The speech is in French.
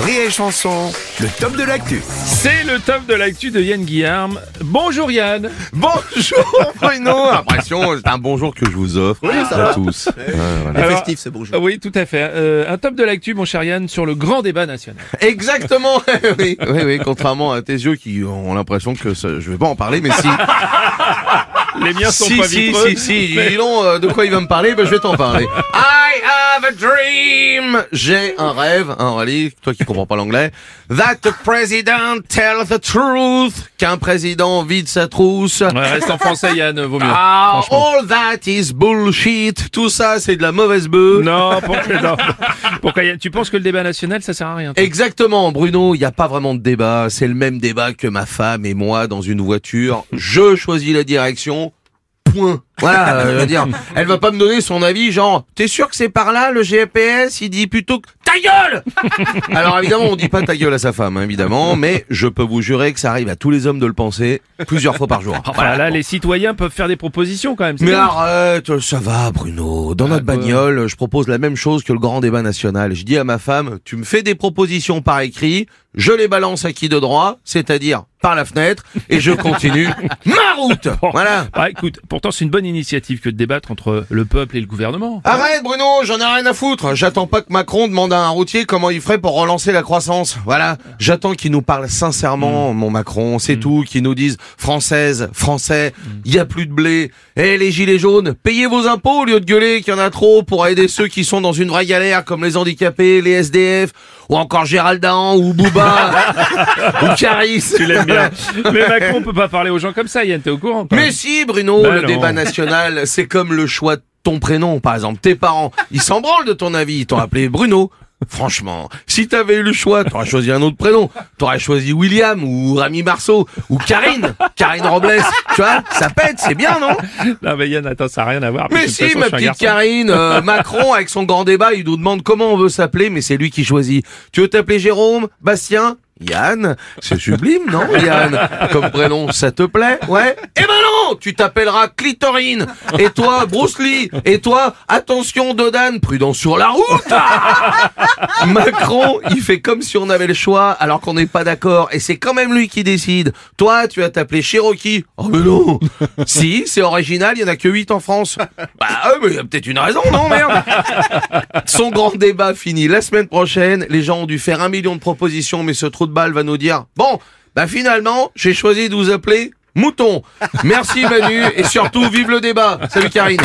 Rire et Chanson, le top de l'actu. C'est le top de l'actu de Yann Guillaume. Bonjour Yann. Bonjour Bruno Impression, c'est un bonjour que je vous offre à tous. Ouais, voilà. Alors, festif, ce bonjour. Oui, tout à fait. Euh, un top de l'actu, mon cher Yann, sur le grand débat national. Exactement oui, oui, oui, contrairement à tes yeux qui ont l'impression que ça- je vais pas en parler, mais si... Les miens sont si, pas si, vitreux. si, si, mais- dis donc, euh, de quoi il va me parler, ben, je vais t'en parler. I have a dream J'ai un rêve, un rallye, toi qui comprends pas l'anglais. That the president tell the truth Qu'un président vide sa trousse. Ouais, reste en français, Yann, vaut mieux. Ah, all that is bullshit. Tout ça, c'est de la mauvaise bœuf. Non, pourquoi, non. Pourquoi, Yann Tu penses que le débat national, ça sert à rien toi Exactement, Bruno, il n'y a pas vraiment de débat. C'est le même débat que ma femme et moi dans une voiture. Je choisis la direction. Point. Voilà, euh, je veux dire, elle va pas me donner son avis, genre, t'es sûr que c'est par là le GPS Il dit plutôt que ta gueule. Alors évidemment, on dit pas ta gueule à sa femme, hein, évidemment, mais je peux vous jurer que ça arrive à tous les hommes de le penser plusieurs fois par jour. Enfin, là, les citoyens peuvent faire des propositions quand même. Mais bien. arrête, ça va Bruno. Dans notre quoi bagnole, je propose la même chose que le grand débat national. Je dis à ma femme, tu me fais des propositions par écrit, je les balance à qui de droit, c'est-à-dire par la fenêtre, et je continue ma route. Voilà. Ah, écoute, pourtant c'est une bonne initiative que de débattre entre le peuple et le gouvernement. Arrête Bruno, j'en ai rien à foutre. J'attends pas que Macron demande à un routier comment il ferait pour relancer la croissance. Voilà. J'attends qu'il nous parle sincèrement, mon Macron, c'est tout, qu'il nous dise française, français, il y a plus de blé. Eh les gilets jaunes, payez vos impôts au lieu de gueuler qu'il y en a trop pour aider ceux qui sont dans une vraie galère comme les handicapés, les SDF, ou encore Gérald Dahan, ou Booba, ou Caris. Tu l'aimes bien. Mais Macron peut pas parler aux gens comme ça, Yann, t'es au courant Mais si, Bruno, Ben le non. débat national, c'est comme le choix de ton prénom, par exemple. Tes parents, ils s'en branlent de ton avis, ils t'ont appelé Bruno. Franchement, si t'avais eu le choix, t'aurais choisi un autre prénom. T'aurais choisi William ou Rami Marceau ou Karine, Karine Robles. Tu vois, ça pète, c'est bien, non? Non mais Yann, attends, ça n'a rien à voir. Mais si, façon, ma petite. Karine, euh, Macron, avec son grand débat, il nous demande comment on veut s'appeler, mais c'est lui qui choisit. Tu veux t'appeler Jérôme Bastien? Yann C'est sublime, non, Yann? Comme prénom, ça te plaît? Ouais Eh ben non Tu t'appelleras Clitorine. Et toi, Bruce Lee. Et toi, attention, Dodan, prudent sur la route. Macron, il fait comme si on avait le choix, alors qu'on n'est pas d'accord, et c'est quand même lui qui décide. Toi, tu vas t'appeler Cherokee. Oh mais non. Si, c'est original, il y en a que 8 en France. Bah ouais, mais il y a peut-être une raison, non, merde. Son grand débat fini la semaine prochaine, les gens ont dû faire un million de propositions, mais ce trou de balle va nous dire, bon, bah finalement, j'ai choisi de vous appeler Mouton. Merci Manu, et surtout, vive le débat. Salut Karine